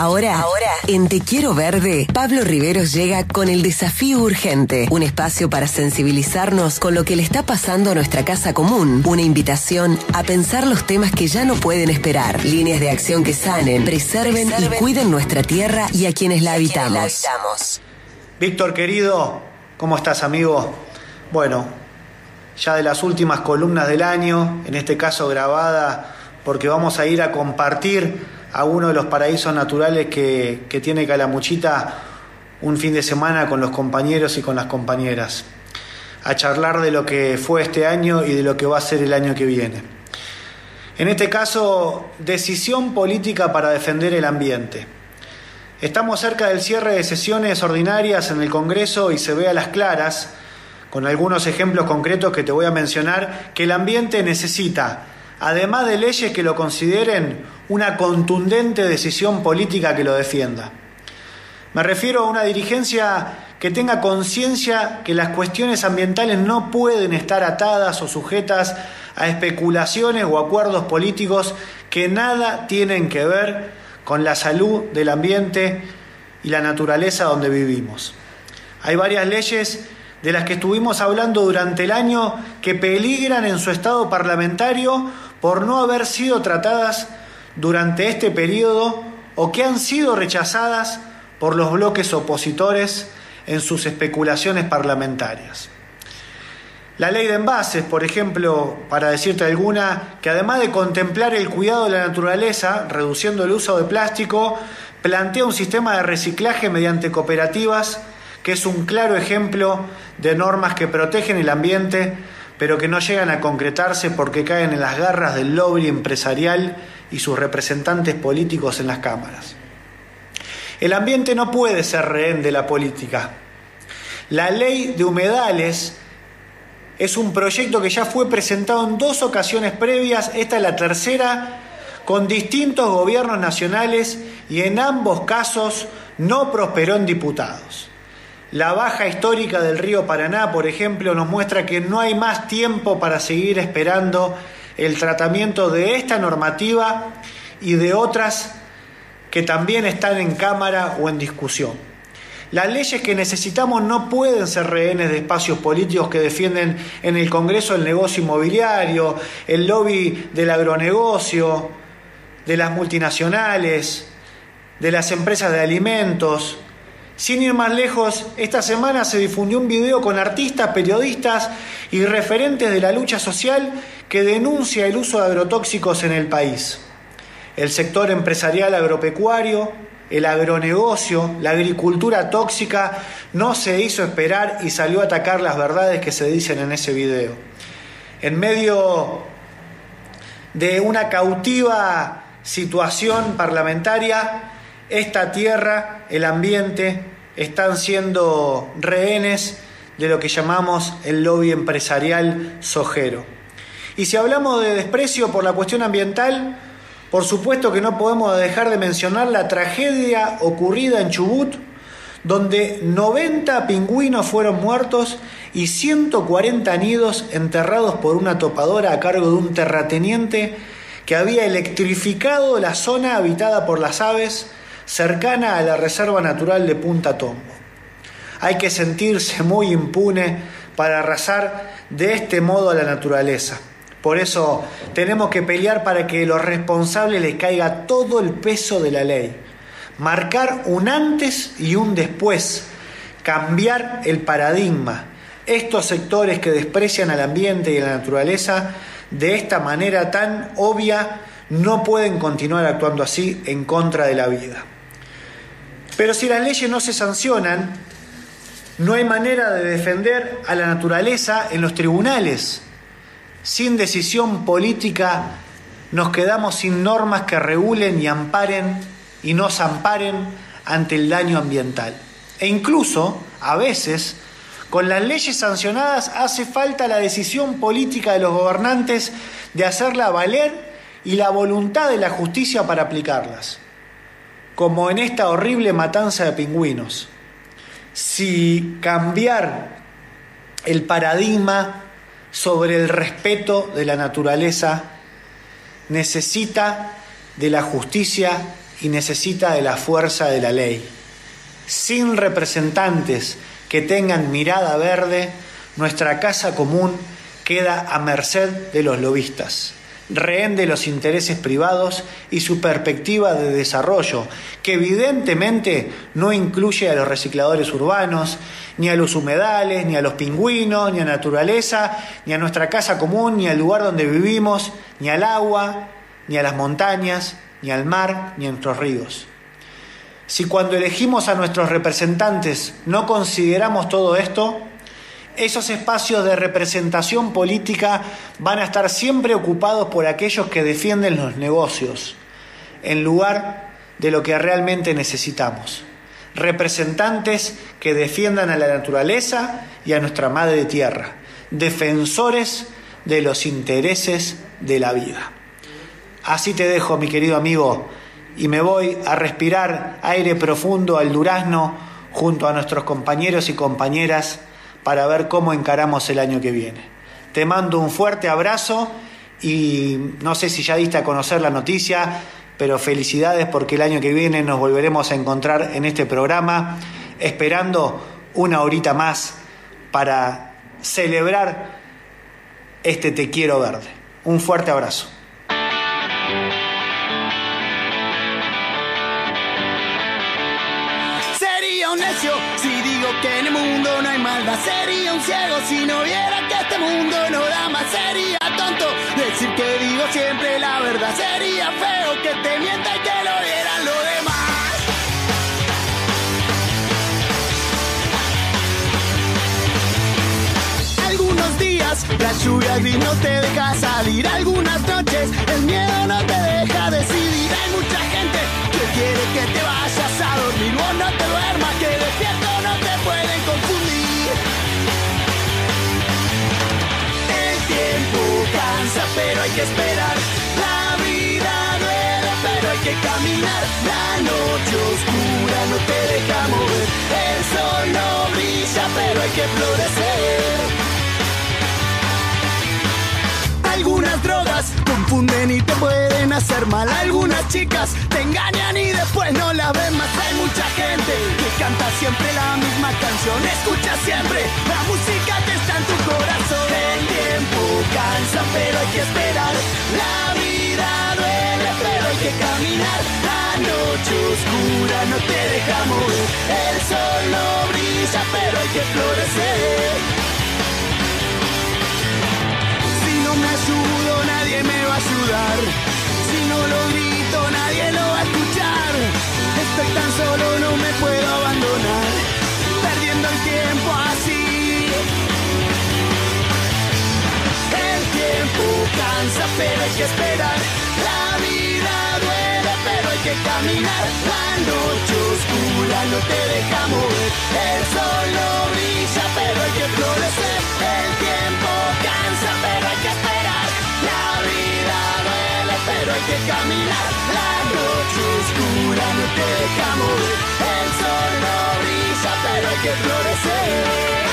Ahora, ahora, en Te Quiero Verde, Pablo Riveros llega con el desafío urgente, un espacio para sensibilizarnos con lo que le está pasando a nuestra casa común, una invitación a pensar los temas que ya no pueden esperar, líneas de acción que sanen, preserven, y cuiden nuestra tierra y a quienes la habitamos. Víctor querido, ¿cómo estás amigo? Bueno, ya de las últimas columnas del año, en este caso grabada, porque vamos a ir a compartir a uno de los paraísos naturales que, tiene Calamuchita un fin de semana con los compañeros y con las compañeras, a charlar de lo que fue este año y de lo que va a ser el año que viene. En este caso, decisión política para defender el ambiente. Estamos cerca del cierre de sesiones ordinarias en el Congreso y se ve a las claras, con algunos ejemplos concretos que te voy a mencionar, que el ambiente necesita además de leyes que lo consideren una contundente decisión política que lo defienda. Me refiero a una dirigencia que tenga conciencia que las cuestiones ambientales no pueden estar atadas o sujetas a especulaciones o acuerdos políticos que nada tienen que ver con la salud del ambiente y la naturaleza donde vivimos. Hay varias leyes de las que estuvimos hablando durante el año que peligran en su estado parlamentario por no haber sido tratadas durante este periodo o que han sido rechazadas por los bloques opositores en sus especulaciones parlamentarias. La ley de envases, por ejemplo, para decirte alguna, que además de contemplar el cuidado de la naturaleza, reduciendo el uso de plástico, plantea un sistema de reciclaje mediante cooperativas, que es un claro ejemplo de normas que protegen el ambiente pero que no llegan a concretarse porque caen en las garras del lobby empresarial y sus representantes políticos en las cámaras. El ambiente no puede ser rehén de la política. La ley de humedales es un proyecto que ya fue presentado en dos ocasiones previas, esta es la tercera, con distintos gobiernos nacionales y en ambos casos no prosperó en diputados. La baja histórica del río Paraná, por ejemplo, nos muestra que no hay más tiempo para seguir esperando el tratamiento de esta normativa y de otras que también están en Cámara o en discusión. Las leyes que necesitamos no pueden ser rehenes de espacios políticos que defienden en el Congreso el negocio inmobiliario, el lobby del agronegocio, de las multinacionales, de las empresas de alimentos, sin ir más lejos, esta semana se difundió un video con artistas, periodistas y referentes de la lucha social que denuncia el uso de agrotóxicos en el país. El sector empresarial agropecuario, el agronegocio, la agricultura tóxica no se hizo esperar y salió a atacar las verdades que se dicen en ese video. En medio de una cautiva situación parlamentaria, esta tierra, el ambiente, están siendo rehenes de lo que llamamos el lobby empresarial sojero. Y si hablamos de desprecio por la cuestión ambiental, por supuesto que no podemos dejar de mencionar la tragedia ocurrida en Chubut, donde 90 pingüinos fueron muertos y 140 nidos enterrados por una topadora a cargo de un terrateniente que había electrificado la zona habitada por las aves cercana a la Reserva Natural de Punta Tombo. Hay que sentirse muy impune para arrasar de este modo a la naturaleza. Por eso tenemos que pelear para que los responsables les caiga todo el peso de la ley. Marcar un antes y un después. Cambiar el paradigma. Estos sectores que desprecian al ambiente y a la naturaleza de esta manera tan obvia no pueden continuar actuando así en contra de la vida. Pero si las leyes no se sancionan, no hay manera de defender a la naturaleza en los tribunales. Sin decisión política nos quedamos sin normas que regulen y amparen y nos amparen ante el daño ambiental. E incluso, a veces, con las leyes sancionadas hace falta la decisión política de los gobernantes de hacerla valer y la voluntad de la justicia para aplicarlas como en esta horrible matanza de pingüinos. Si cambiar el paradigma sobre el respeto de la naturaleza necesita de la justicia y necesita de la fuerza de la ley. Sin representantes que tengan mirada verde, nuestra casa común queda a merced de los lobistas, rehén de los intereses privados y su perspectiva de desarrollo, que evidentemente no incluye a los recicladores urbanos, ni a los humedales, ni a los pingüinos, ni a naturaleza, ni a nuestra casa común, ni al lugar donde vivimos, ni al agua, ni a las montañas, ni al mar, ni a nuestros ríos. Si cuando elegimos a nuestros representantes no consideramos todo esto, esos espacios de representación política van a estar siempre ocupados por aquellos que defienden los negocios, en lugar de lo que realmente necesitamos. Representantes que defiendan a la naturaleza y a nuestra madre tierra, defensores de los intereses de la vida. Así te dejo, mi querido amigo, y me voy a respirar aire profundo al durazno junto a nuestros compañeros y compañeras para ver cómo encaramos el año que viene. Te mando un fuerte abrazo y no sé si ya diste a conocer la noticia, pero felicidades porque el año que viene nos volveremos a encontrar en este programa, esperando una horita más para celebrar este Te Quiero Verde. Un fuerte abrazo. Que en el mundo no hay maldad. Sería un ciego si no viera que este mundo no da más. Sería tonto decir que digo siempre la verdad. Sería feo que te mienta y que lo vieran lo demás. Algunos días la lluvia gris no te deja salir. Algunas noches el miedo La noche oscura no te deja mover. El sol no brilla, pero hay que florecer. Algunas drogas confunden y te pueden hacer mal. Algunas chicas te engañan y después no la ven más. Hay mucha gente que canta siempre la misma canción. Escucha siempre la música que está en tu corazón. El tiempo cansa, pero hay que esperar. La vida duele, pero hay que caminar. Noche oscura no te deja mover. El sol no brilla, pero hay que florecer. nadie me va a ayudar. Si no lo grito, nadie lo va a escuchar. Estoy tan solo, no me puedo abandonar. Perdiendo el tiempo así. El tiempo cansa, pero hay que esperar. Que caminar. La noche oscura no te deja mover. El sol no brilla, pero hay que florecer. El tiempo cansa, pero hay que esperar pero hay que caminar. La noche oscura no te deja mover. El sol no brilla, pero hay que florecer.